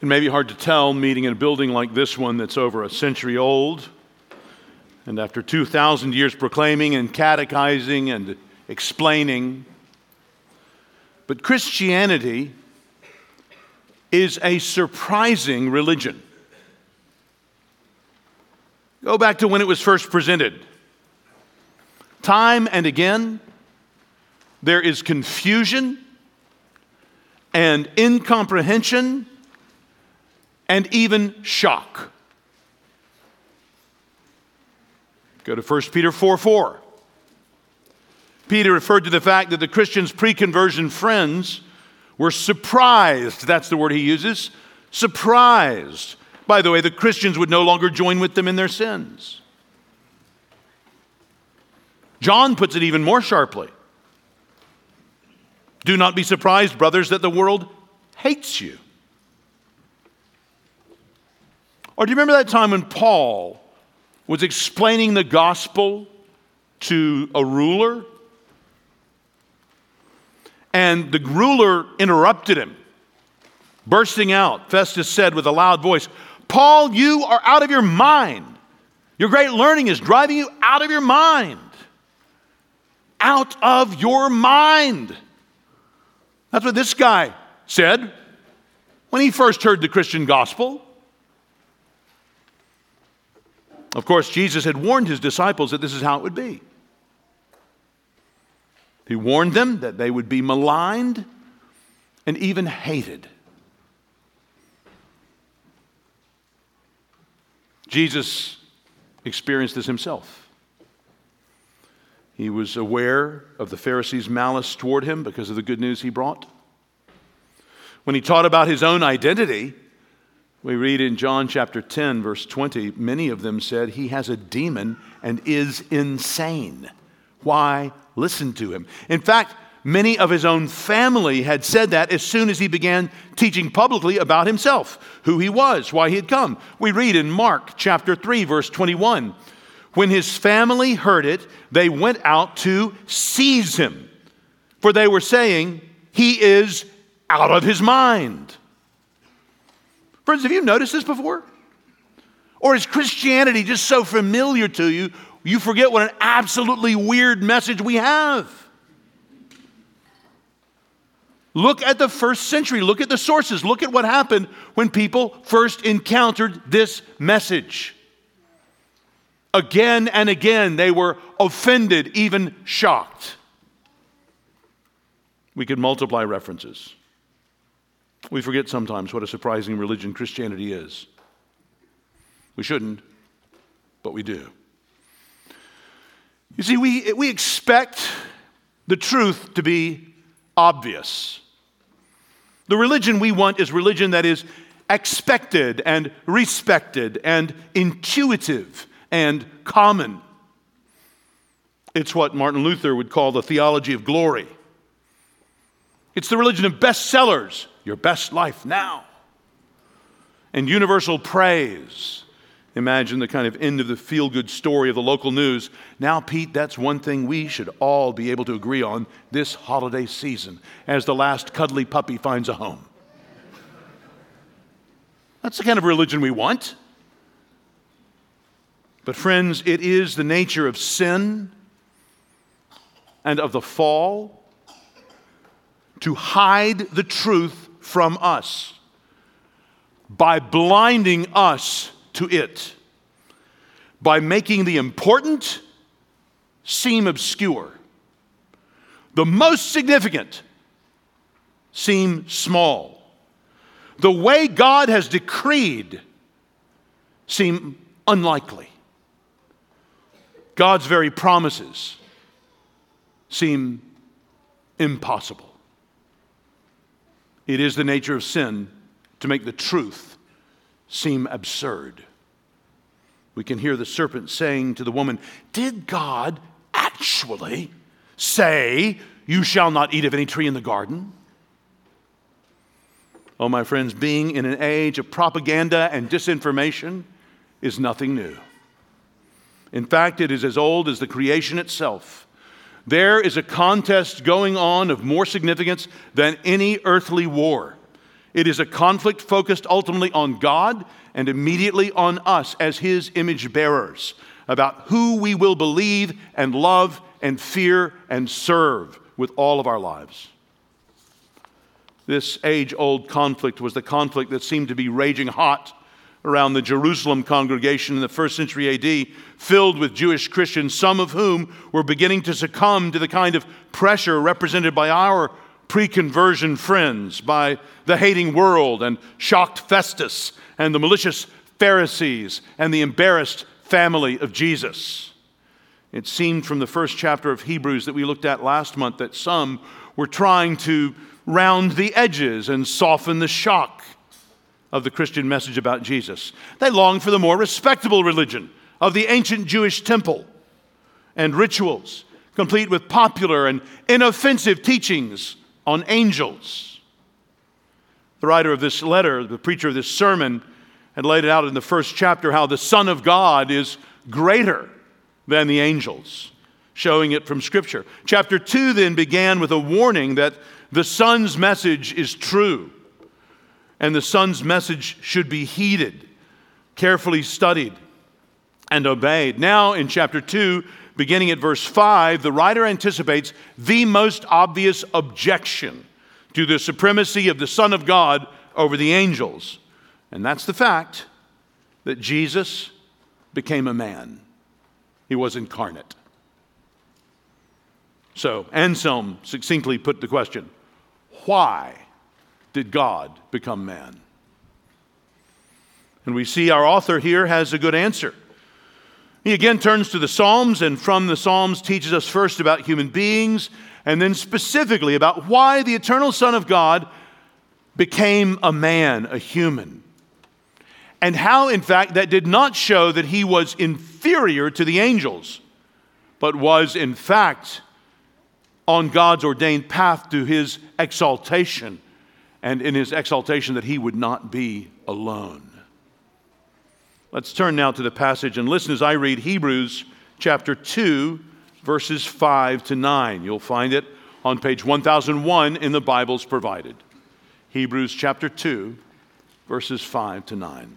It may be hard to tell meeting in a building like this one that's over a century old. And after 2,000 years proclaiming and catechizing and explaining, but Christianity is a surprising religion. Go back to when it was first presented. Time and again, there is confusion and incomprehension and even shock. Go to 1 Peter 4 4. Peter referred to the fact that the Christians' pre conversion friends were surprised. That's the word he uses surprised. By the way, the Christians would no longer join with them in their sins. John puts it even more sharply. Do not be surprised, brothers, that the world hates you. Or do you remember that time when Paul was explaining the gospel to a ruler? And the ruler interrupted him, bursting out. Festus said with a loud voice, Paul, you are out of your mind. Your great learning is driving you out of your mind. Out of your mind. That's what this guy said when he first heard the Christian gospel. Of course, Jesus had warned his disciples that this is how it would be. He warned them that they would be maligned and even hated. Jesus experienced this himself. He was aware of the Pharisees' malice toward him because of the good news he brought. When he taught about his own identity, we read in John chapter 10, verse 20, many of them said, He has a demon and is insane. Why listen to him? In fact, many of his own family had said that as soon as he began teaching publicly about himself, who he was, why he had come. We read in Mark chapter 3, verse 21 when his family heard it, they went out to seize him, for they were saying, He is out of his mind. Friends, have you noticed this before? Or is Christianity just so familiar to you, you forget what an absolutely weird message we have? Look at the first century. Look at the sources. Look at what happened when people first encountered this message. Again and again, they were offended, even shocked. We could multiply references. We forget sometimes what a surprising religion Christianity is. We shouldn't, but we do. You see, we, we expect the truth to be obvious. The religion we want is religion that is expected and respected and intuitive and common. It's what Martin Luther would call the theology of glory. It's the religion of bestsellers, your best life now, and universal praise. Imagine the kind of end of the feel good story of the local news. Now, Pete, that's one thing we should all be able to agree on this holiday season as the last cuddly puppy finds a home. That's the kind of religion we want. But, friends, it is the nature of sin and of the fall to hide the truth from us by blinding us to it, by making the important seem obscure, the most significant seem small, the way God has decreed seem unlikely. God's very promises seem impossible. It is the nature of sin to make the truth seem absurd. We can hear the serpent saying to the woman, Did God actually say, You shall not eat of any tree in the garden? Oh, my friends, being in an age of propaganda and disinformation is nothing new. In fact, it is as old as the creation itself. There is a contest going on of more significance than any earthly war. It is a conflict focused ultimately on God and immediately on us as His image bearers about who we will believe and love and fear and serve with all of our lives. This age old conflict was the conflict that seemed to be raging hot around the Jerusalem congregation in the first century AD, filled with Jewish Christians, some of whom were beginning to succumb to the kind of pressure represented by our pre conversion friends, by the hating world and shocked Festus and the malicious Pharisees and the embarrassed family of Jesus. It seemed from the first chapter of Hebrews that we looked at last month that some were trying to round the edges and soften the shock of the Christian message about Jesus. They longed for the more respectable religion of the ancient Jewish temple and rituals, complete with popular and inoffensive teachings on angels. The writer of this letter, the preacher of this sermon, had laid it out in the first chapter how the Son of God is greater than the angels, showing it from Scripture. Chapter 2 then began with a warning that the Son's message is true and the Son's message should be heeded, carefully studied, and obeyed. Now, in chapter 2, beginning at verse 5, the writer anticipates the most obvious objection to the supremacy of the Son of God over the angels. And that's the fact that Jesus became a man, he was incarnate. So, Anselm succinctly put the question why did God become man? And we see our author here has a good answer. He again turns to the Psalms, and from the Psalms teaches us first about human beings, and then specifically about why the eternal Son of God became a man, a human. And how, in fact, that did not show that he was inferior to the angels, but was, in fact, on God's ordained path to his exaltation and in his exaltation that he would not be alone. Let's turn now to the passage and listen as I read Hebrews chapter 2, verses 5 to 9. You'll find it on page 1001 in the Bibles provided. Hebrews chapter 2, verses 5 to 9.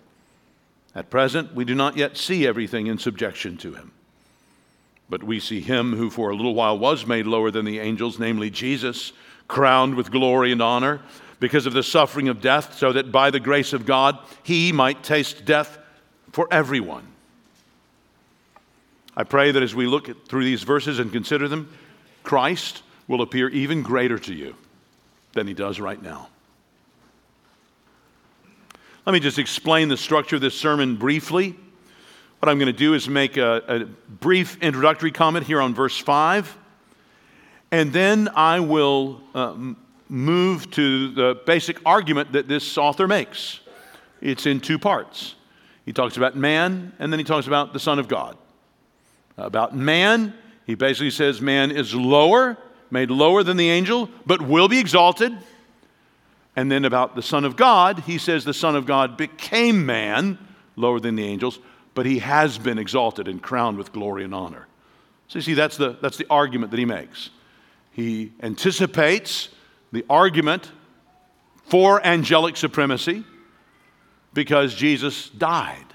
At present, we do not yet see everything in subjection to him. But we see him who for a little while was made lower than the angels, namely Jesus, crowned with glory and honor because of the suffering of death, so that by the grace of God he might taste death for everyone. I pray that as we look through these verses and consider them, Christ will appear even greater to you than he does right now. Let me just explain the structure of this sermon briefly. What I'm going to do is make a, a brief introductory comment here on verse 5, and then I will uh, move to the basic argument that this author makes. It's in two parts. He talks about man, and then he talks about the Son of God. About man, he basically says man is lower, made lower than the angel, but will be exalted. And then about the Son of God, he says the Son of God became man, lower than the angels, but he has been exalted and crowned with glory and honor. So you see, that's the, that's the argument that he makes. He anticipates the argument for angelic supremacy because Jesus died.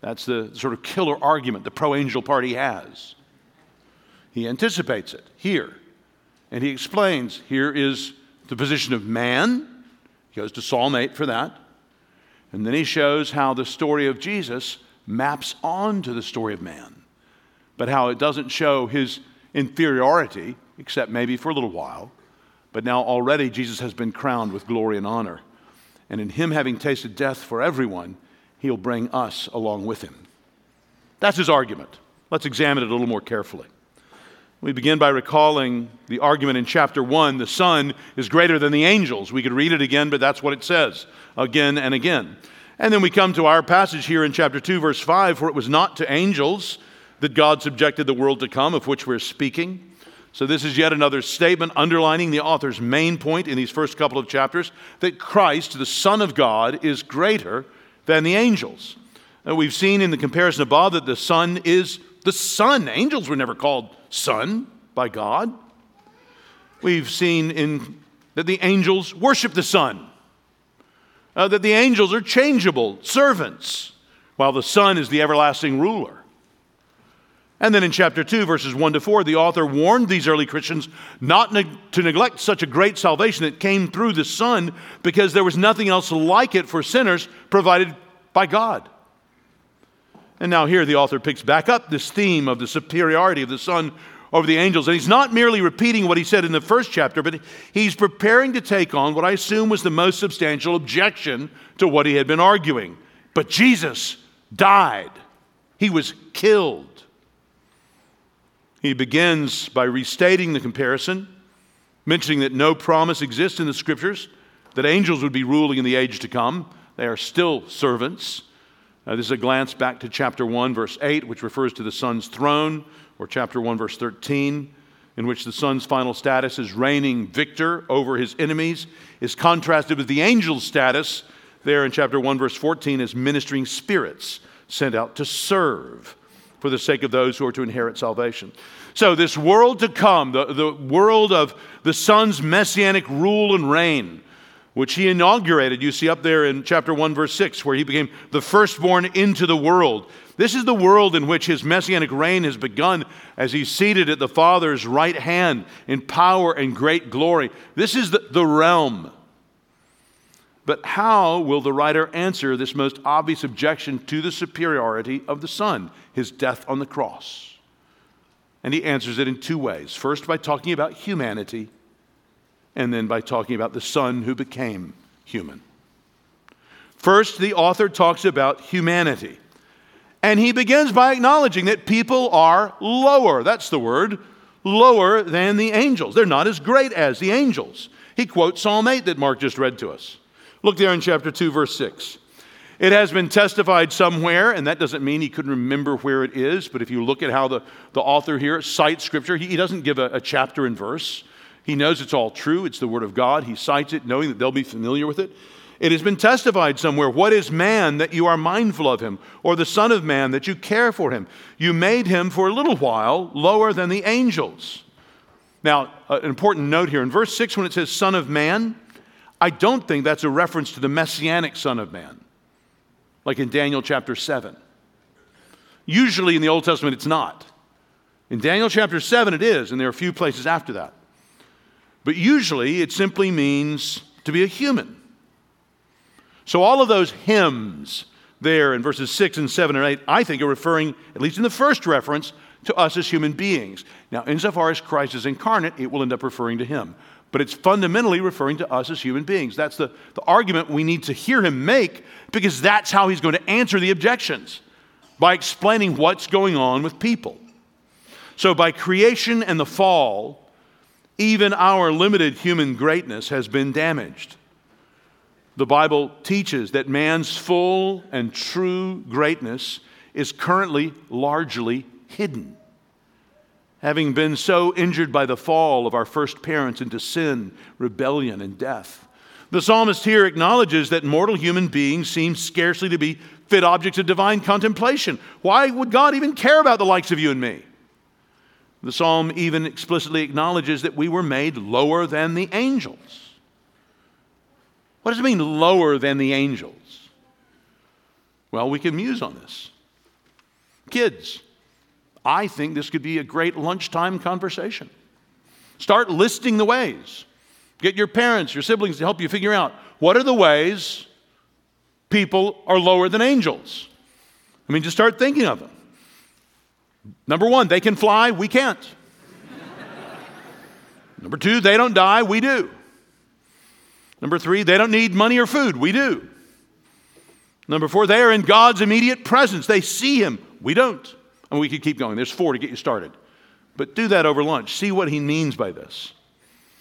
That's the sort of killer argument the pro angel party has. He anticipates it here. And he explains here is the position of man. He goes to Psalm 8 for that. And then he shows how the story of Jesus maps onto the story of man, but how it doesn't show his inferiority, except maybe for a little while. But now already Jesus has been crowned with glory and honor. And in him having tasted death for everyone, he'll bring us along with him. That's his argument. Let's examine it a little more carefully. We begin by recalling the argument in chapter 1 the Son is greater than the angels. We could read it again, but that's what it says again and again. And then we come to our passage here in chapter 2, verse 5 For it was not to angels that God subjected the world to come, of which we're speaking. So, this is yet another statement underlining the author's main point in these first couple of chapters that Christ, the Son of God, is greater than the angels. And we've seen in the comparison above that the Son is the Son. Angels were never called Son by God. We've seen in, that the angels worship the Son, uh, that the angels are changeable servants, while the Son is the everlasting ruler. And then in chapter 2, verses 1 to 4, the author warned these early Christians not ne- to neglect such a great salvation that came through the Son because there was nothing else like it for sinners provided by God. And now, here the author picks back up this theme of the superiority of the Son over the angels. And he's not merely repeating what he said in the first chapter, but he's preparing to take on what I assume was the most substantial objection to what he had been arguing. But Jesus died, he was killed. He begins by restating the comparison, mentioning that no promise exists in the scriptures that angels would be ruling in the age to come. They are still servants. Uh, this is a glance back to chapter 1, verse 8, which refers to the Son's throne, or chapter 1, verse 13, in which the Son's final status is reigning victor over his enemies, is contrasted with the angel's status there in chapter 1, verse 14, as ministering spirits sent out to serve for the sake of those who are to inherit salvation. So, this world to come, the, the world of the Son's messianic rule and reign, which he inaugurated. You see up there in chapter 1, verse 6, where he became the firstborn into the world. This is the world in which his messianic reign has begun as he's seated at the Father's right hand in power and great glory. This is the, the realm. But how will the writer answer this most obvious objection to the superiority of the Son, his death on the cross? And he answers it in two ways. First, by talking about humanity, and then by talking about the Son who became human. First, the author talks about humanity. And he begins by acknowledging that people are lower. That's the word lower than the angels. They're not as great as the angels. He quotes Psalm 8 that Mark just read to us. Look there in chapter 2, verse 6. It has been testified somewhere, and that doesn't mean he couldn't remember where it is, but if you look at how the, the author here cites scripture, he, he doesn't give a, a chapter and verse. He knows it's all true, it's the Word of God. He cites it knowing that they'll be familiar with it. It has been testified somewhere What is man that you are mindful of him, or the Son of Man that you care for him? You made him for a little while lower than the angels. Now, uh, an important note here in verse 6 when it says Son of Man, I don't think that's a reference to the messianic Son of Man, like in Daniel chapter 7. Usually in the Old Testament, it's not. In Daniel chapter 7, it is, and there are a few places after that. But usually it simply means to be a human. So all of those hymns there in verses 6 and 7 and 8, I think are referring, at least in the first reference, to us as human beings. Now, insofar as Christ is incarnate, it will end up referring to him. But it's fundamentally referring to us as human beings. That's the, the argument we need to hear him make because that's how he's going to answer the objections by explaining what's going on with people. So, by creation and the fall, even our limited human greatness has been damaged. The Bible teaches that man's full and true greatness is currently largely hidden. Having been so injured by the fall of our first parents into sin, rebellion, and death. The psalmist here acknowledges that mortal human beings seem scarcely to be fit objects of divine contemplation. Why would God even care about the likes of you and me? The psalm even explicitly acknowledges that we were made lower than the angels. What does it mean, lower than the angels? Well, we can muse on this. Kids, I think this could be a great lunchtime conversation. Start listing the ways. Get your parents, your siblings to help you figure out what are the ways people are lower than angels. I mean, just start thinking of them. Number one, they can fly, we can't. Number two, they don't die, we do. Number three, they don't need money or food, we do. Number four, they are in God's immediate presence. They see Him, We don't. And we could keep going. There's four to get you started. But do that over lunch. See what he means by this.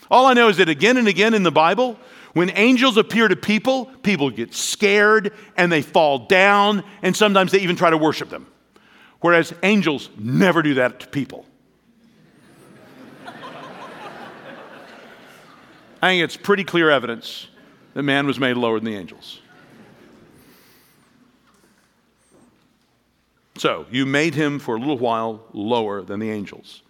All I know is that again and again in the Bible, when angels appear to people, people get scared and they fall down, and sometimes they even try to worship them. Whereas angels never do that to people. I think it's pretty clear evidence that man was made lower than the angels. So, you made him for a little while lower than the angels.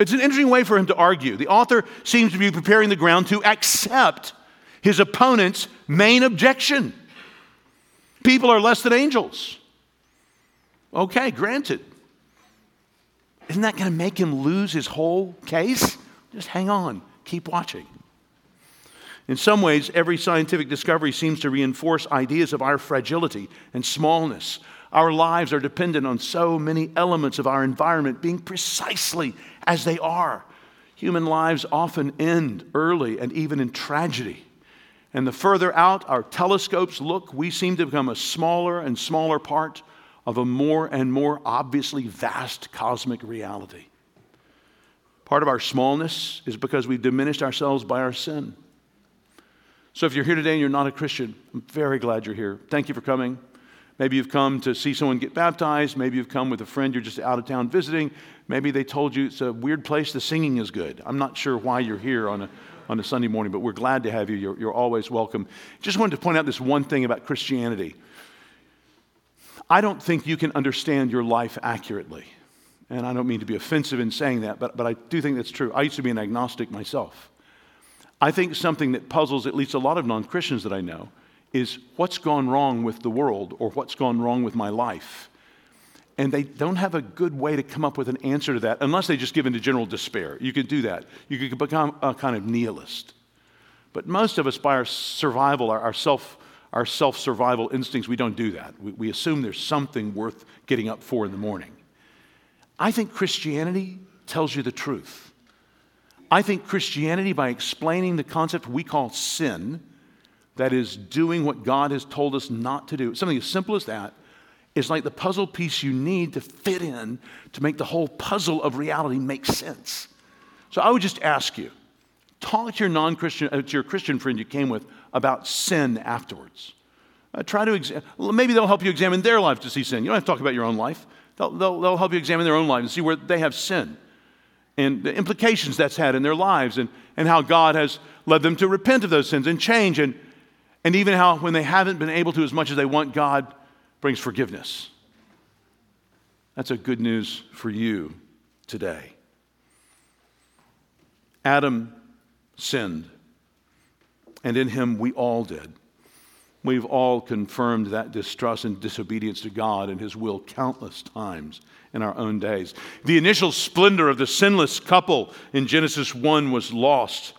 It's an interesting way for him to argue. The author seems to be preparing the ground to accept his opponent's main objection. People are less than angels. Okay, granted. Isn't that going to make him lose his whole case? Just hang on, keep watching. In some ways, every scientific discovery seems to reinforce ideas of our fragility and smallness. Our lives are dependent on so many elements of our environment being precisely as they are. Human lives often end early and even in tragedy. And the further out our telescopes look, we seem to become a smaller and smaller part of a more and more obviously vast cosmic reality. Part of our smallness is because we've diminished ourselves by our sin. So if you're here today and you're not a Christian, I'm very glad you're here. Thank you for coming. Maybe you've come to see someone get baptized. Maybe you've come with a friend you're just out of town visiting. Maybe they told you it's a weird place, the singing is good. I'm not sure why you're here on a, on a Sunday morning, but we're glad to have you. You're, you're always welcome. Just wanted to point out this one thing about Christianity. I don't think you can understand your life accurately. And I don't mean to be offensive in saying that, but, but I do think that's true. I used to be an agnostic myself. I think something that puzzles at least a lot of non Christians that I know is what's gone wrong with the world or what's gone wrong with my life. And they don't have a good way to come up with an answer to that unless they just give into general despair. You could do that. You could become a kind of nihilist. But most of us, by our survival, our, our self our self survival instincts, we don't do that. We, we assume there's something worth getting up for in the morning. I think Christianity tells you the truth. I think Christianity, by explaining the concept we call sin, that is, doing what God has told us not to do, something as simple as that, is like the puzzle piece you need to fit in to make the whole puzzle of reality make sense. So I would just ask you talk to your non Christian, uh, to your Christian friend you came with about sin afterwards. Uh, try to examine, maybe they'll help you examine their life to see sin. You don't have to talk about your own life. They'll, they'll, they'll help you examine their own life and see where they have sin and the implications that's had in their lives and, and how God has led them to repent of those sins and change, and, and even how when they haven't been able to as much as they want, God brings forgiveness. That's a good news for you today. Adam sinned, and in him we all did. We've all confirmed that distrust and disobedience to God and His will countless times in our own days. The initial splendor of the sinless couple in Genesis 1 was lost,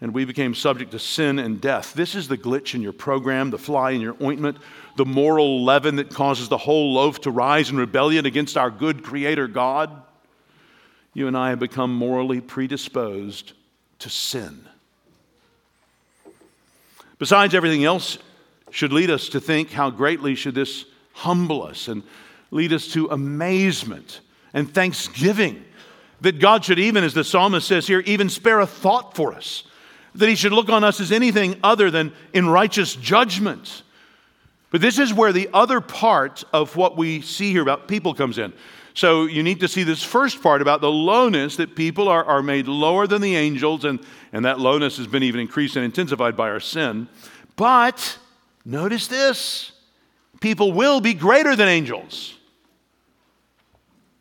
and we became subject to sin and death. This is the glitch in your program, the fly in your ointment, the moral leaven that causes the whole loaf to rise in rebellion against our good Creator God. You and I have become morally predisposed to sin. Besides everything else should lead us to think how greatly should this humble us and lead us to amazement and thanksgiving that God should even, as the psalmist says here, even spare a thought for us, that he should look on us as anything other than in righteous judgment. But this is where the other part of what we see here about people comes in. So you need to see this first part about the lowness that people are, are made lower than the angels, and, and that lowness has been even increased and intensified by our sin. But Notice this people will be greater than angels.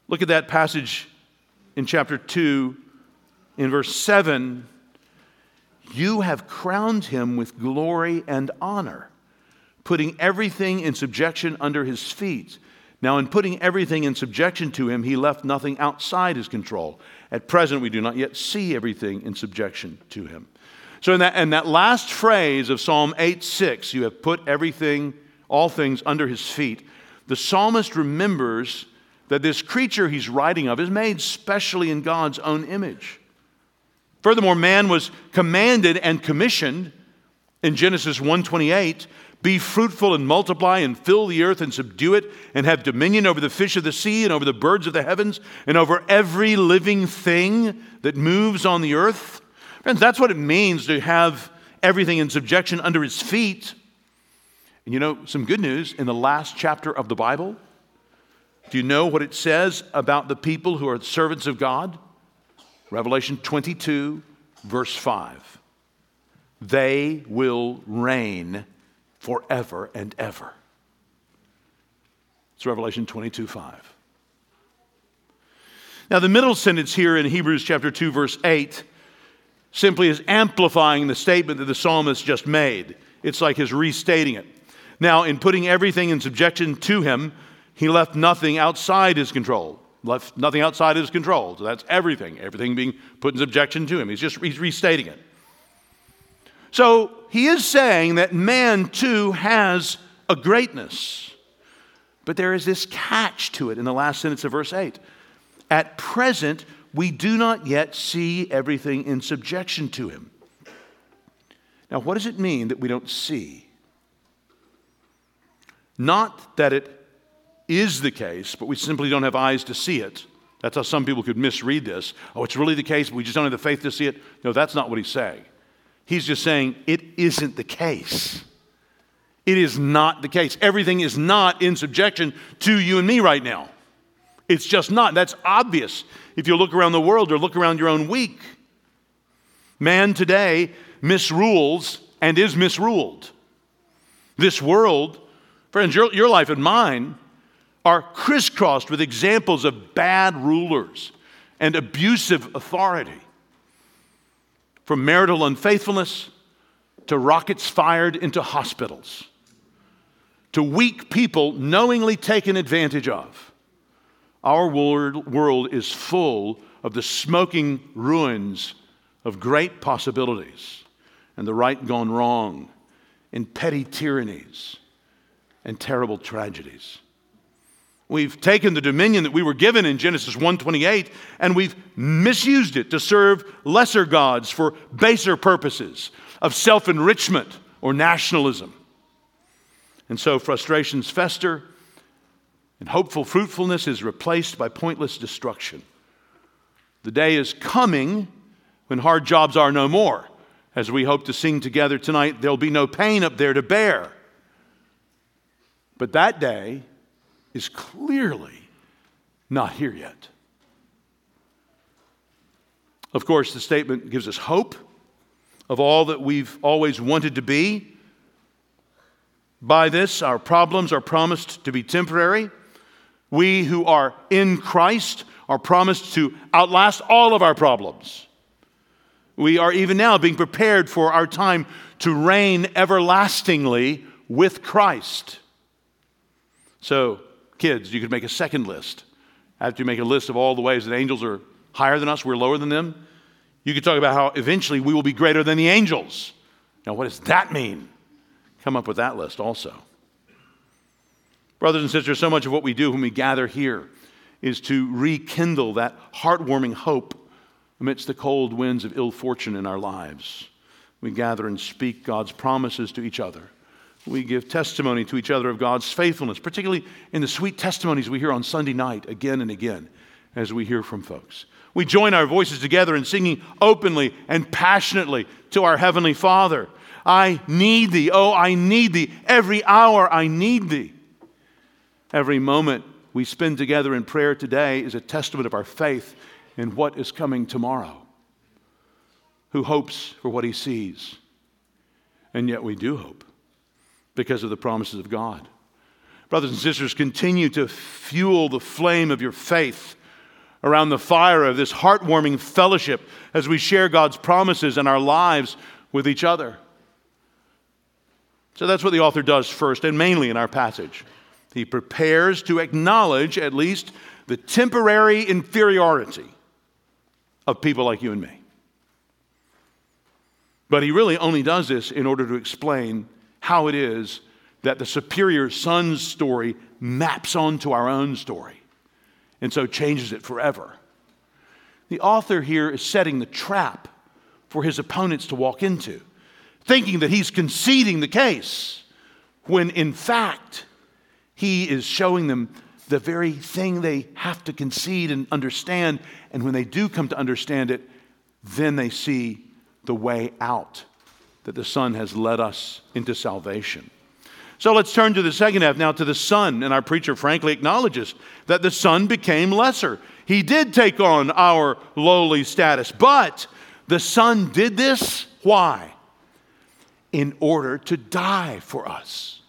Look at that passage in chapter 2, in verse 7. You have crowned him with glory and honor, putting everything in subjection under his feet. Now, in putting everything in subjection to him, he left nothing outside his control. At present, we do not yet see everything in subjection to him. So, in that, in that last phrase of Psalm 8 6, you have put everything, all things under his feet. The psalmist remembers that this creature he's writing of is made specially in God's own image. Furthermore, man was commanded and commissioned in Genesis 1:28 Be fruitful and multiply and fill the earth and subdue it and have dominion over the fish of the sea and over the birds of the heavens and over every living thing that moves on the earth. Friends, that's what it means to have everything in subjection under his feet. And you know, some good news in the last chapter of the Bible. Do you know what it says about the people who are servants of God? Revelation 22, verse 5. They will reign forever and ever. It's Revelation 22 5. Now, the middle sentence here in Hebrews chapter 2, verse 8, simply is amplifying the statement that the psalmist just made. It's like his restating it. Now, in putting everything in subjection to him, he left nothing outside his control. Left nothing outside his control. So that's everything. Everything being put in subjection to him. He's just he's restating it. So he is saying that man too has a greatness. But there is this catch to it in the last sentence of verse 8. At present, we do not yet see everything in subjection to him. Now, what does it mean that we don't see? Not that it is the case, but we simply don't have eyes to see it. That's how some people could misread this. Oh, it's really the case, but we just don't have the faith to see it. No, that's not what he's saying. He's just saying it isn't the case. It is not the case. Everything is not in subjection to you and me right now. It's just not. That's obvious if you look around the world or look around your own week. Man today misrules and is misruled. This world, friends, your, your life and mine are crisscrossed with examples of bad rulers and abusive authority. From marital unfaithfulness to rockets fired into hospitals, to weak people knowingly taken advantage of. Our world is full of the smoking ruins of great possibilities and the right gone wrong, in petty tyrannies and terrible tragedies. We've taken the dominion that we were given in Genesis 1:28 and we've misused it to serve lesser gods for baser purposes of self-enrichment or nationalism. And so frustrations fester and hopeful fruitfulness is replaced by pointless destruction. The day is coming when hard jobs are no more. As we hope to sing together tonight, there'll be no pain up there to bear. But that day is clearly not here yet. Of course, the statement gives us hope of all that we've always wanted to be. By this, our problems are promised to be temporary. We who are in Christ are promised to outlast all of our problems. We are even now being prepared for our time to reign everlastingly with Christ. So, kids, you could make a second list. After you make a list of all the ways that angels are higher than us, we're lower than them, you could talk about how eventually we will be greater than the angels. Now, what does that mean? Come up with that list also. Brothers and sisters, so much of what we do when we gather here is to rekindle that heartwarming hope amidst the cold winds of ill fortune in our lives. We gather and speak God's promises to each other we give testimony to each other of God's faithfulness, particularly in the sweet testimonies we hear on Sunday night again and again as we hear from folks. We join our voices together in singing openly and passionately to our Heavenly Father. I need thee. Oh, I need thee. Every hour I need thee. Every moment we spend together in prayer today is a testament of our faith in what is coming tomorrow. Who hopes for what he sees? And yet we do hope because of the promises of God. Brothers and sisters, continue to fuel the flame of your faith around the fire of this heartwarming fellowship as we share God's promises and our lives with each other. So that's what the author does first and mainly in our passage. He prepares to acknowledge at least the temporary inferiority of people like you and me. But he really only does this in order to explain how it is that the superior son's story maps onto our own story and so changes it forever. The author here is setting the trap for his opponents to walk into, thinking that he's conceding the case. when in fact, he is showing them the very thing they have to concede and understand. And when they do come to understand it, then they see the way out that the Son has led us into salvation. So let's turn to the second half now to the Son. And our preacher frankly acknowledges that the Son became lesser. He did take on our lowly status, but the Son did this. Why? In order to die for us.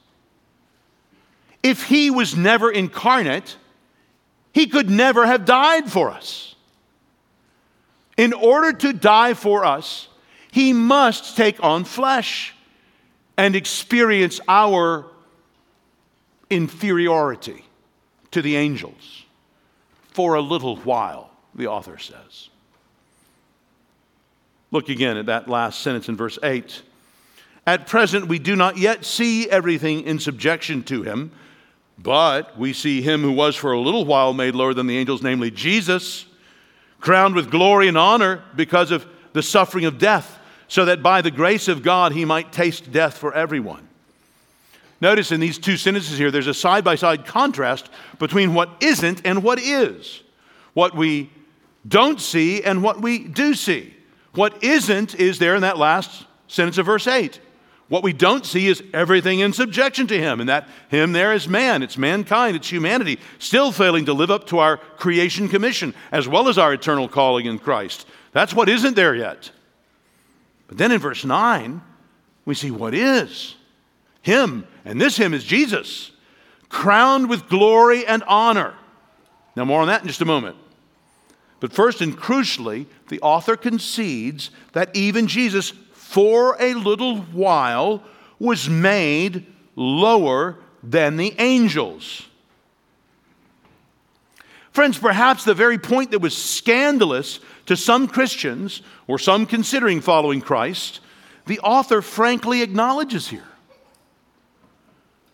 If He was never incarnate, He could never have died for us. In order to die for us, He must take on flesh and experience our inferiority to the angels for a little while, the author says. Look again at that last sentence in verse 8. At present, we do not yet see everything in subjection to him, but we see him who was for a little while made lower than the angels, namely Jesus, crowned with glory and honor because of the suffering of death so that by the grace of God he might taste death for everyone. Notice in these two sentences here, there's a side by side contrast between what isn't and what is. What we don't see and what we do see. What isn't is there in that last sentence of verse 8. What we don't see is everything in subjection to Him, and that Him there is man, it's mankind, it's humanity, still failing to live up to our creation commission as well as our eternal calling in Christ. That's what isn't there yet. But then in verse 9, we see what is Him, and this Him is Jesus, crowned with glory and honor. Now, more on that in just a moment. But first and crucially, the author concedes that even Jesus, for a little while, was made lower than the angels. Friends, perhaps the very point that was scandalous to some Christians or some considering following Christ, the author frankly acknowledges here.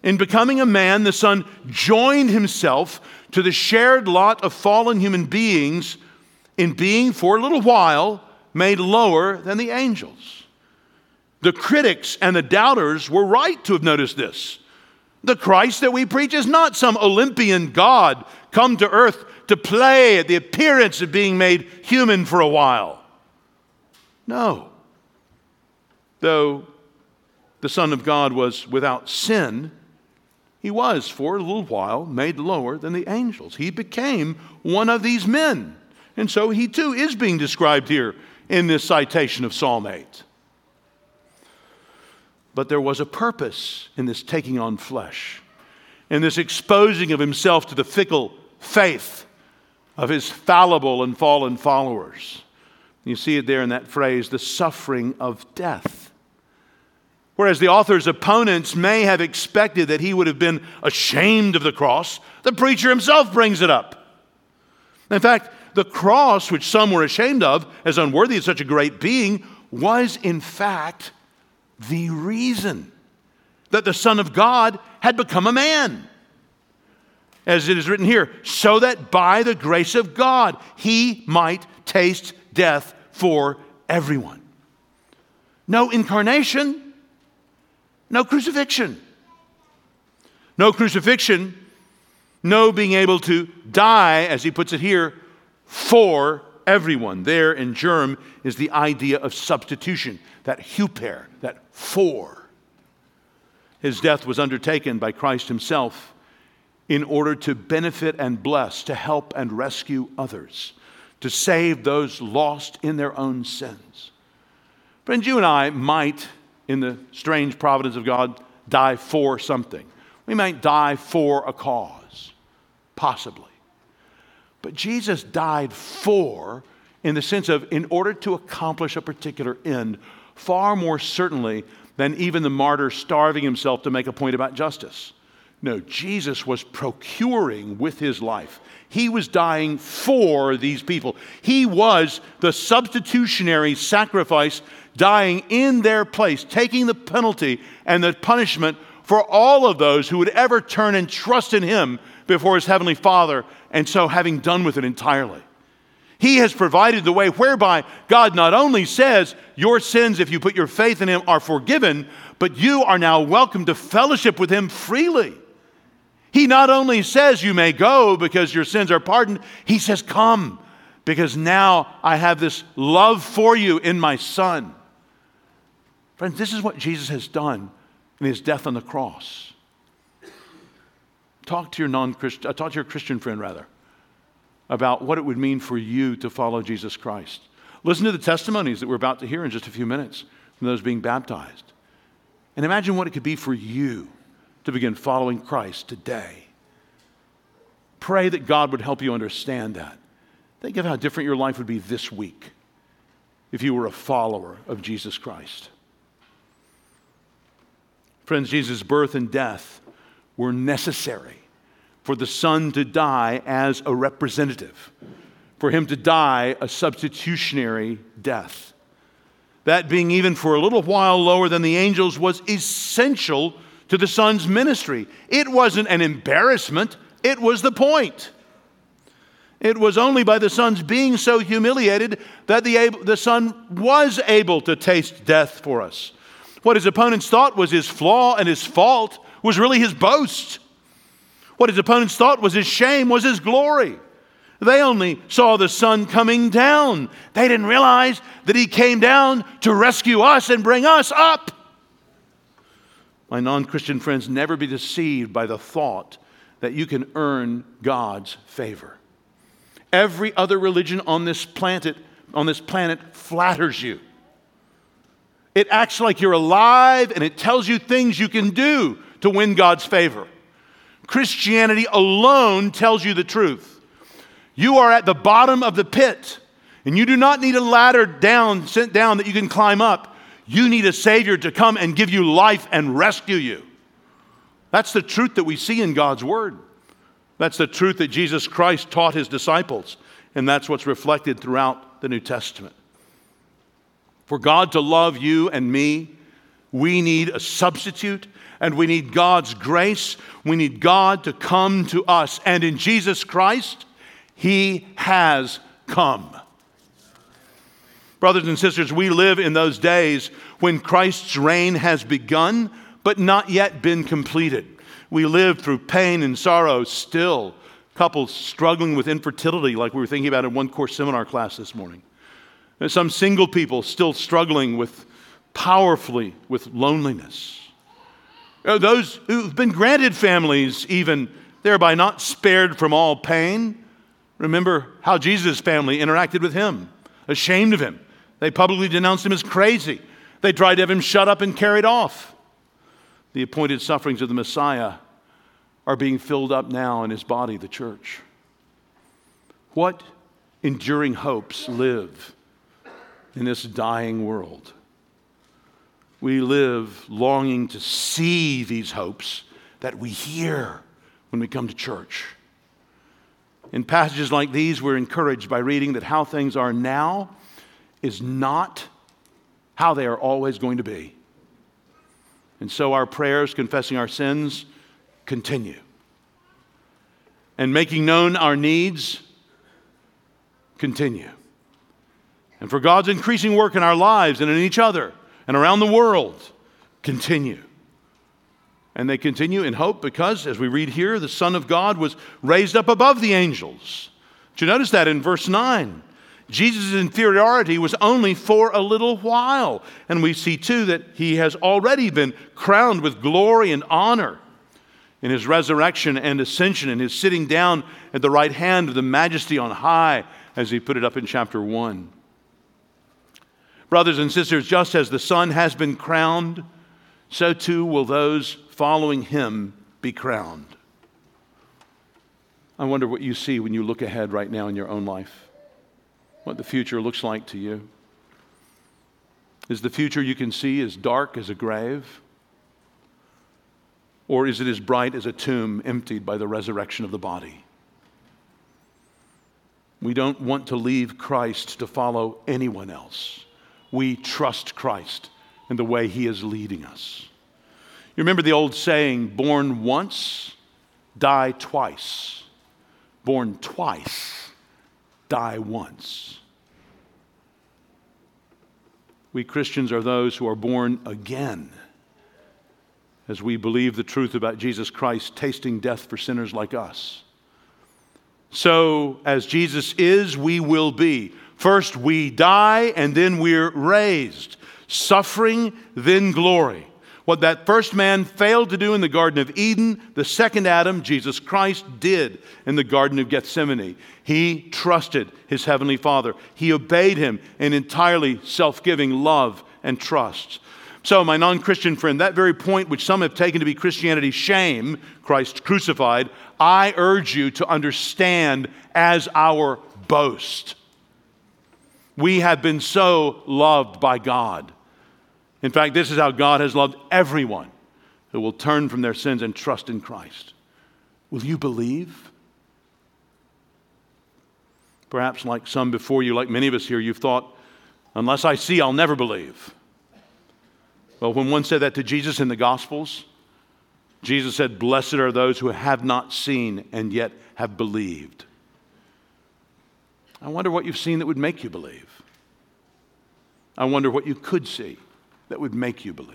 In becoming a man, the Son joined himself to the shared lot of fallen human beings in being, for a little while, made lower than the angels. The critics and the doubters were right to have noticed this. The Christ that we preach is not some Olympian God come to earth to play at the appearance of being made human for a while. No. Though the Son of God was without sin, he was for a little while made lower than the angels. He became one of these men. And so he too is being described here in this citation of Psalm 8. But there was a purpose in this taking on flesh, in this exposing of himself to the fickle faith of his fallible and fallen followers. You see it there in that phrase, the suffering of death. Whereas the author's opponents may have expected that he would have been ashamed of the cross, the preacher himself brings it up. In fact, the cross, which some were ashamed of as unworthy of such a great being, was in fact the reason that the Son of God had become a man as it is written here, so that by the grace of God he might taste death for everyone. No incarnation, no crucifixion. No crucifixion, no being able to die, as he puts it here, for everyone. There in germ is the idea of substitution, that huper, that for. His death was undertaken by Christ himself in order to benefit and bless, to help and rescue others, to save those lost in their own sins. Friends, you and I might, in the strange providence of God, die for something. We might die for a cause, possibly. But Jesus died for, in the sense of in order to accomplish a particular end, far more certainly than even the martyr starving himself to make a point about justice. No, Jesus was procuring with his life. He was dying for these people. He was the substitutionary sacrifice, dying in their place, taking the penalty and the punishment for all of those who would ever turn and trust in him before his heavenly Father, and so having done with it entirely. He has provided the way whereby God not only says your sins, if you put your faith in Him, are forgiven, but you are now welcome to fellowship with Him freely. He not only says you may go because your sins are pardoned, He says, Come, because now I have this love for you in my Son. Friends, this is what Jesus has done in His death on the cross. Talk to your non-Christian, uh, talk to your Christian friend rather about what it would mean for you to follow Jesus Christ. Listen to the testimonies that we're about to hear in just a few minutes from those being baptized. And imagine what it could be for you to begin following Christ today. Pray that God would help you understand that. Think of how different your life would be this week if you were a follower of Jesus Christ. Friends, Jesus' birth and death were necessary for the Son to die as a representative, for him to die a substitutionary death. That being even for a little while lower than the angels was essential to the Son's ministry. It wasn't an embarrassment, it was the point. It was only by the Son's being so humiliated that the, the Son was able to taste death for us. What his opponents thought was his flaw and his fault was really his boast. What his opponents thought was his shame was his glory. They only saw the Son coming down. They didn't realize that he came down to rescue us and bring us up. My non Christian friends, never be deceived by the thought that you can earn God's favor. Every other religion on this planet, on this planet flatters you. It acts like you're alive and it tells you things you can do to win God's favor. Christianity alone tells you the truth. You are at the bottom of the pit, and you do not need a ladder down, sent down that you can climb up. You need a Savior to come and give you life and rescue you. That's the truth that we see in God's Word. That's the truth that Jesus Christ taught his disciples, and that's what's reflected throughout the New Testament. For God to love you and me, we need a substitute and we need God's grace. We need God to come to us. And in Jesus Christ, He has come. Brothers and sisters, we live in those days when Christ's reign has begun, but not yet been completed. We live through pain and sorrow still. Couples struggling with infertility, like we were thinking about in one course seminar class this morning. There's some single people still struggling with powerfully with loneliness. Uh, those who've been granted families, even thereby not spared from all pain. Remember how Jesus' family interacted with him, ashamed of him. They publicly denounced him as crazy. They tried to have him shut up and carried off. The appointed sufferings of the Messiah are being filled up now in his body, the church. What enduring hopes live in this dying world? we live longing to see these hopes that we hear when we come to church. In passages like these, we're encouraged by reading that how things are now is not how they are always going to be. And so our prayers confessing our sins continue. And making known our needs continue. And for God's increasing work in our lives and in each other and around the world continue. And they continue in hope because, as we read here, the Son of God was raised up above the angels. Did you notice that in verse 9? Jesus' inferiority was only for a little while. And we see too that he has already been crowned with glory and honor in his resurrection and ascension and his sitting down at the right hand of the majesty on high, as he put it up in chapter 1. Brothers and sisters, just as the Son has been crowned, so too will those following him be crowned. I wonder what you see when you look ahead right now in your own life, what the future looks like to you. Is the future you can see as dark as a grave? Or is it as bright as a tomb emptied by the resurrection of the body? We don't want to leave Christ to follow anyone else we trust Christ and the way He is leading us. You remember the old saying, born once, die twice. Born twice, die once. We Christians are those who are born again as we believe the truth about Jesus Christ tasting death for sinners like us. So, as Jesus is, we will be. First, we die, and then we're raised. Suffering, then glory. What that first man failed to do in the Garden of Eden, the second Adam, Jesus Christ, did in the Garden of Gethsemane. He trusted his Heavenly Father, he obeyed him in entirely self giving love and trust. So, my non Christian friend, that very point which some have taken to be Christianity's shame, Christ crucified, I urge you to understand as our boast. We have been so loved by God. In fact, this is how God has loved everyone who will turn from their sins and trust in Christ. Will you believe? Perhaps, like some before you, like many of us here, you've thought, unless I see, I'll never believe. Well, when one said that to Jesus in the Gospels, Jesus said, Blessed are those who have not seen and yet have believed. I wonder what you've seen that would make you believe. I wonder what you could see that would make you believe.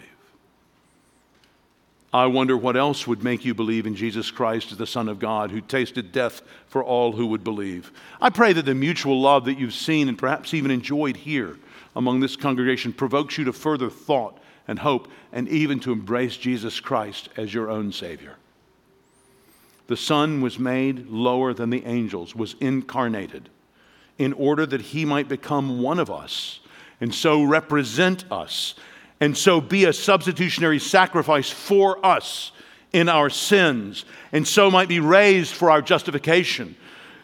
I wonder what else would make you believe in Jesus Christ as the Son of God who tasted death for all who would believe. I pray that the mutual love that you've seen and perhaps even enjoyed here among this congregation provokes you to further thought and hope and even to embrace Jesus Christ as your own Savior. The Son was made lower than the angels, was incarnated in order that he might become one of us and so represent us and so be a substitutionary sacrifice for us in our sins, and so might be raised for our justification.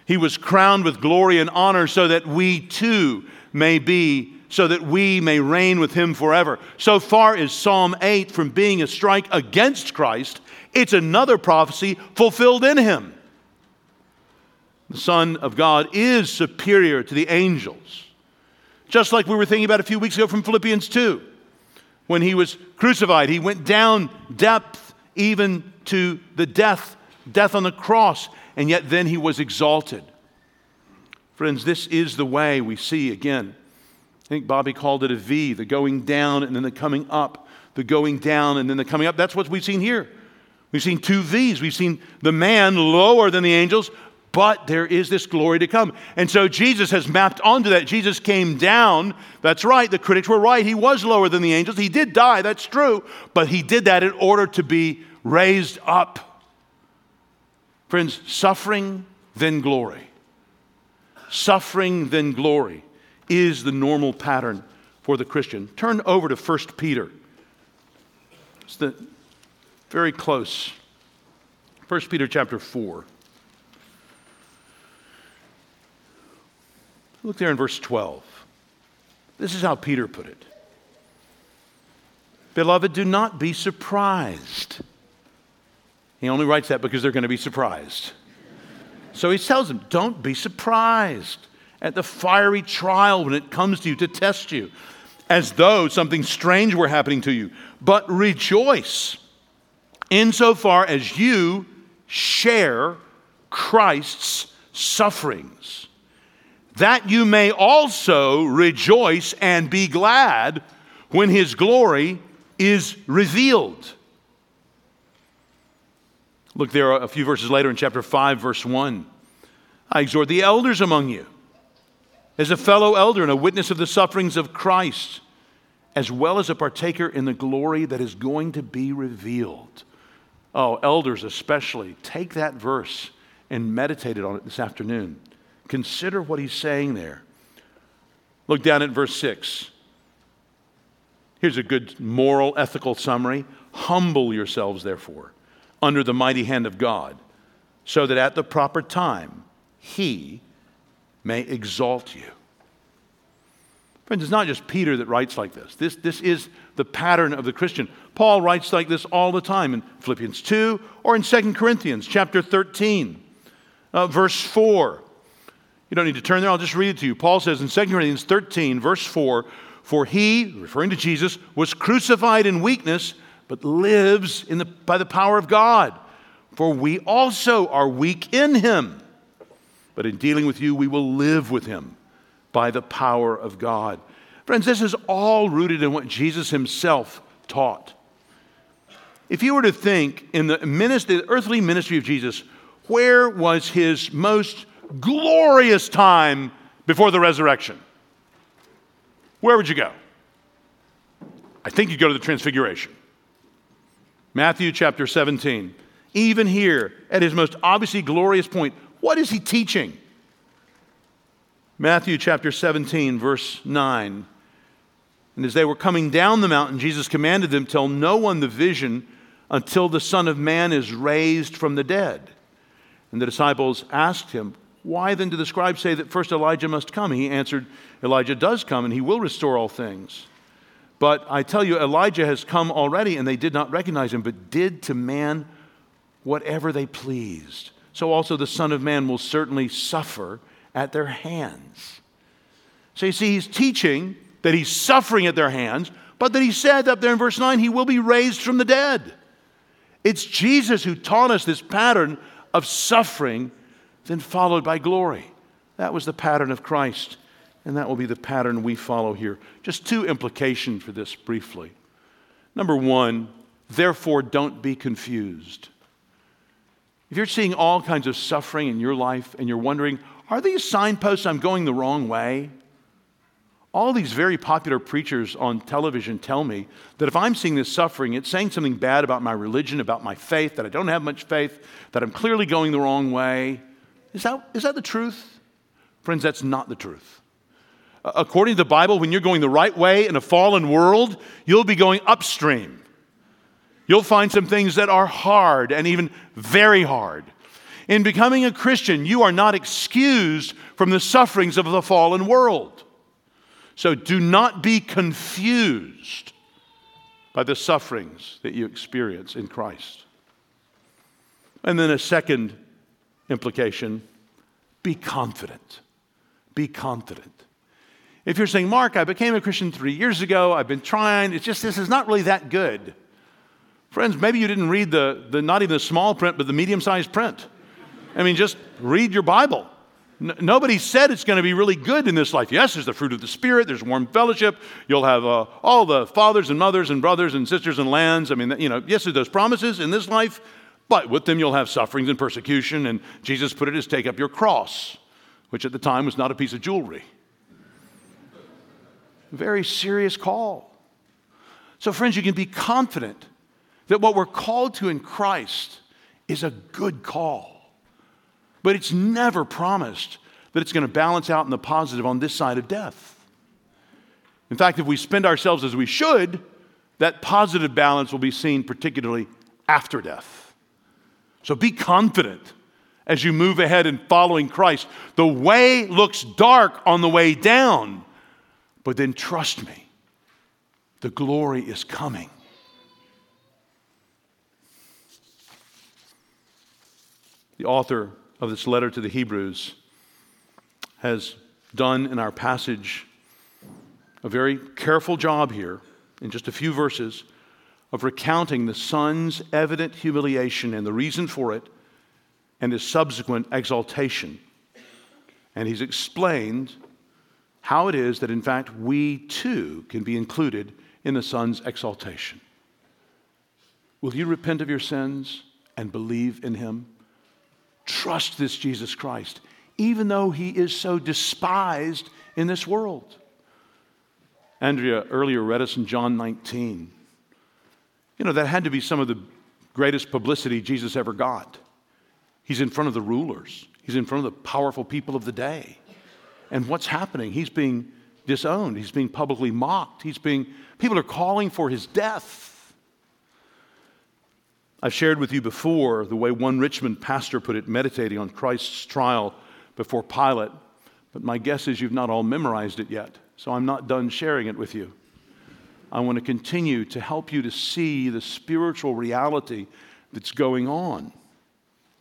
He was crowned with glory and honor so that we too may be, so that we may reign with him forever. So far is Psalm 8 from being a strike against Christ, it's another prophecy fulfilled in him. The Son of God is superior to the angels. Just like we were thinking about a few weeks ago from Philippians 2 when he was crucified. He went down depth even to the death, death on the cross, and yet then he was exalted. Friends, this is the way we see again. I think Bobby called it a V, the going down and then the coming up, the going down and then the coming up. That's what we've seen here. We've seen two V's. We've seen the man lower than the angels, but there is this glory to come. And so Jesus has mapped onto that. Jesus came down. That's right. The critics were right. He was lower than the angels. He did die. That's true. But he did that in order to be raised up. Friends, suffering, then glory. Suffering, then glory is the normal pattern for the Christian. Turn over to 1 Peter. It's the, very close. 1 Peter chapter 4. Look there in verse 12. This is how Peter put it Beloved, do not be surprised. He only writes that because they're going to be surprised. So he tells them, don't be surprised at the fiery trial when it comes to you to test you, as though something strange were happening to you. But rejoice insofar as you share Christ's sufferings that you may also rejoice and be glad when his glory is revealed. Look there a few verses later in chapter 5, verse 1. I exhort the elders among you, as a fellow elder and a witness of the sufferings of Christ, as well as a partaker in the glory that is going to be revealed. Oh, elders especially, take that verse and meditate on it this afternoon. Consider what he's saying there. Look down at verse 6. Here's a good moral, ethical summary. Humble yourselves, therefore, under the mighty hand of God, so that at the proper time he may exalt you. Friends, it's not just Peter that writes like this. This, this is the pattern of the Christian. Paul writes like this all the time in Philippians 2 or in 2 Corinthians chapter 13, uh, verse 4. You don't need to turn there, I'll just read it to you. Paul says in 2 Corinthians 13, verse 4 For he, referring to Jesus, was crucified in weakness, but lives the, by the power of God. For we also are weak in him. but in dealing with you, we will live with him by the power of God. Friends, this is all rooted in what Jesus himself taught. If you were to think in the, ministry, the earthly ministry of Jesus, where was his most glorious time before the resurrection? Where would you go? I think you'd go to the Transfiguration. Matthew chapter 17. Even here, at his most obviously glorious point, what is he teaching? Matthew chapter 17, verse 9. And as they were coming down the mountain, Jesus commanded them, Tell no one the vision until the Son of Man is raised from the dead. And the disciples asked him, Why then do the scribes say that first Elijah must come? He answered, Elijah does come, and he will restore all things. But I tell you, Elijah has come already, and they did not recognize him, but did to man whatever they pleased. So also the Son of Man will certainly suffer at their hands. So you see, he's teaching that he's suffering at their hands, but that he said up there in verse 9, he will be raised from the dead. It's Jesus who taught us this pattern of suffering, then followed by glory. That was the pattern of Christ, and that will be the pattern we follow here. Just two implications for this briefly. Number one, therefore, don't be confused. If you're seeing all kinds of suffering in your life and you're wondering, are these signposts I'm going the wrong way? All these very popular preachers on television tell me that if I'm seeing this suffering, it's saying something bad about my religion, about my faith, that I don't have much faith, that I'm clearly going the wrong way. Is that, is that the truth? Friends, that's not the truth. According to the Bible, when you're going the right way in a fallen world, you'll be going upstream. You'll find some things that are hard and even very hard. In becoming a Christian, you are not excused from the sufferings of the fallen world. So do not be confused by the sufferings that you experience in Christ. And then a second implication be confident. Be confident. If you're saying, Mark, I became a Christian three years ago, I've been trying, it's just this is not really that good. Friends, maybe you didn't read the, the not even the small print, but the medium sized print. I mean, just read your Bible nobody said it's going to be really good in this life. Yes, there's the fruit of the Spirit, there's warm fellowship. You'll have uh, all the fathers and mothers and brothers and sisters and lands. I mean, you know, yes, there's those promises in this life, but with them you'll have sufferings and persecution. And Jesus put it as take up your cross, which at the time was not a piece of jewelry. Very serious call. So, friends, you can be confident that what we're called to in Christ is a good call. But it's never promised that it's going to balance out in the positive on this side of death. In fact, if we spend ourselves as we should, that positive balance will be seen particularly after death. So be confident as you move ahead in following Christ. The way looks dark on the way down, but then trust me, the glory is coming. The author of this letter to the Hebrews has done in our passage a very careful job here in just a few verses of recounting the Son's evident humiliation and the reason for it and his subsequent exaltation. And he's explained how it is that, in fact, we too can be included in the Son's exaltation. Will you repent of your sins and believe in him? Trust this Jesus Christ, even though he is so despised in this world. Andrea earlier read us in John 19. You know, that had to be some of the greatest publicity Jesus ever got. He's in front of the rulers, he's in front of the powerful people of the day. And what's happening? He's being disowned, he's being publicly mocked, he's being, people are calling for his death. I've shared with you before the way one Richmond pastor put it, meditating on Christ's trial before Pilate, but my guess is you've not all memorized it yet, so I'm not done sharing it with you. I want to continue to help you to see the spiritual reality that's going on,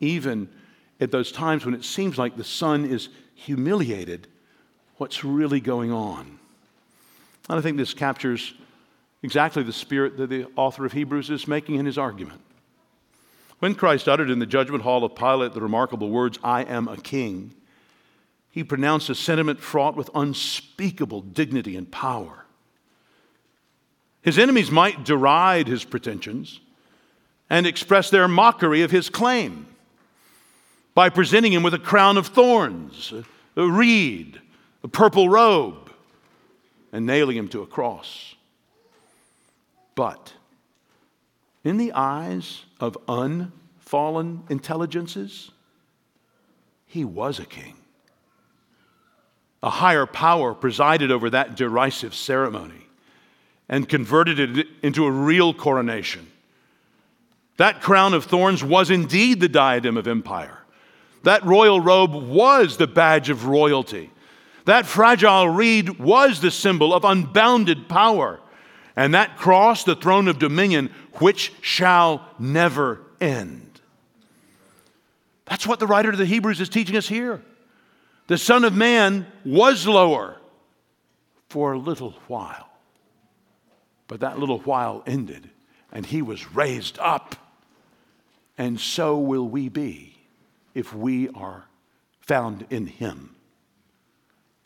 even at those times when it seems like the Son is humiliated. What's really going on? And I think this captures exactly the spirit that the author of Hebrews is making in his argument. When Christ uttered in the judgment hall of Pilate the remarkable words, I am a king, he pronounced a sentiment fraught with unspeakable dignity and power. His enemies might deride his pretensions and express their mockery of his claim by presenting him with a crown of thorns, a reed, a purple robe, and nailing him to a cross. But in the eyes of unfallen intelligences, he was a king. A higher power presided over that derisive ceremony and converted it into a real coronation. That crown of thorns was indeed the diadem of empire. That royal robe was the badge of royalty. That fragile reed was the symbol of unbounded power. And that cross, the throne of dominion, which shall never end. That's what the writer of the Hebrews is teaching us here. The Son of Man was lower for a little while, but that little while ended and he was raised up. And so will we be if we are found in him.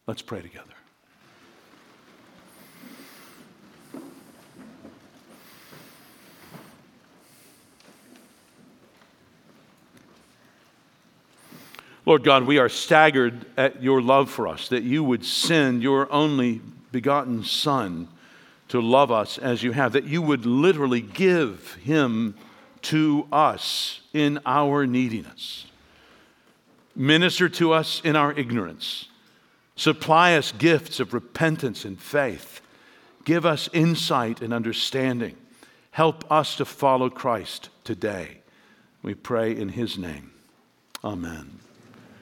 Let's pray together. Lord God, we are staggered at your love for us, that you would send your only begotten Son to love us as you have, that you would literally give him to us in our neediness. Minister to us in our ignorance. Supply us gifts of repentance and faith. Give us insight and understanding. Help us to follow Christ today. We pray in his name. Amen.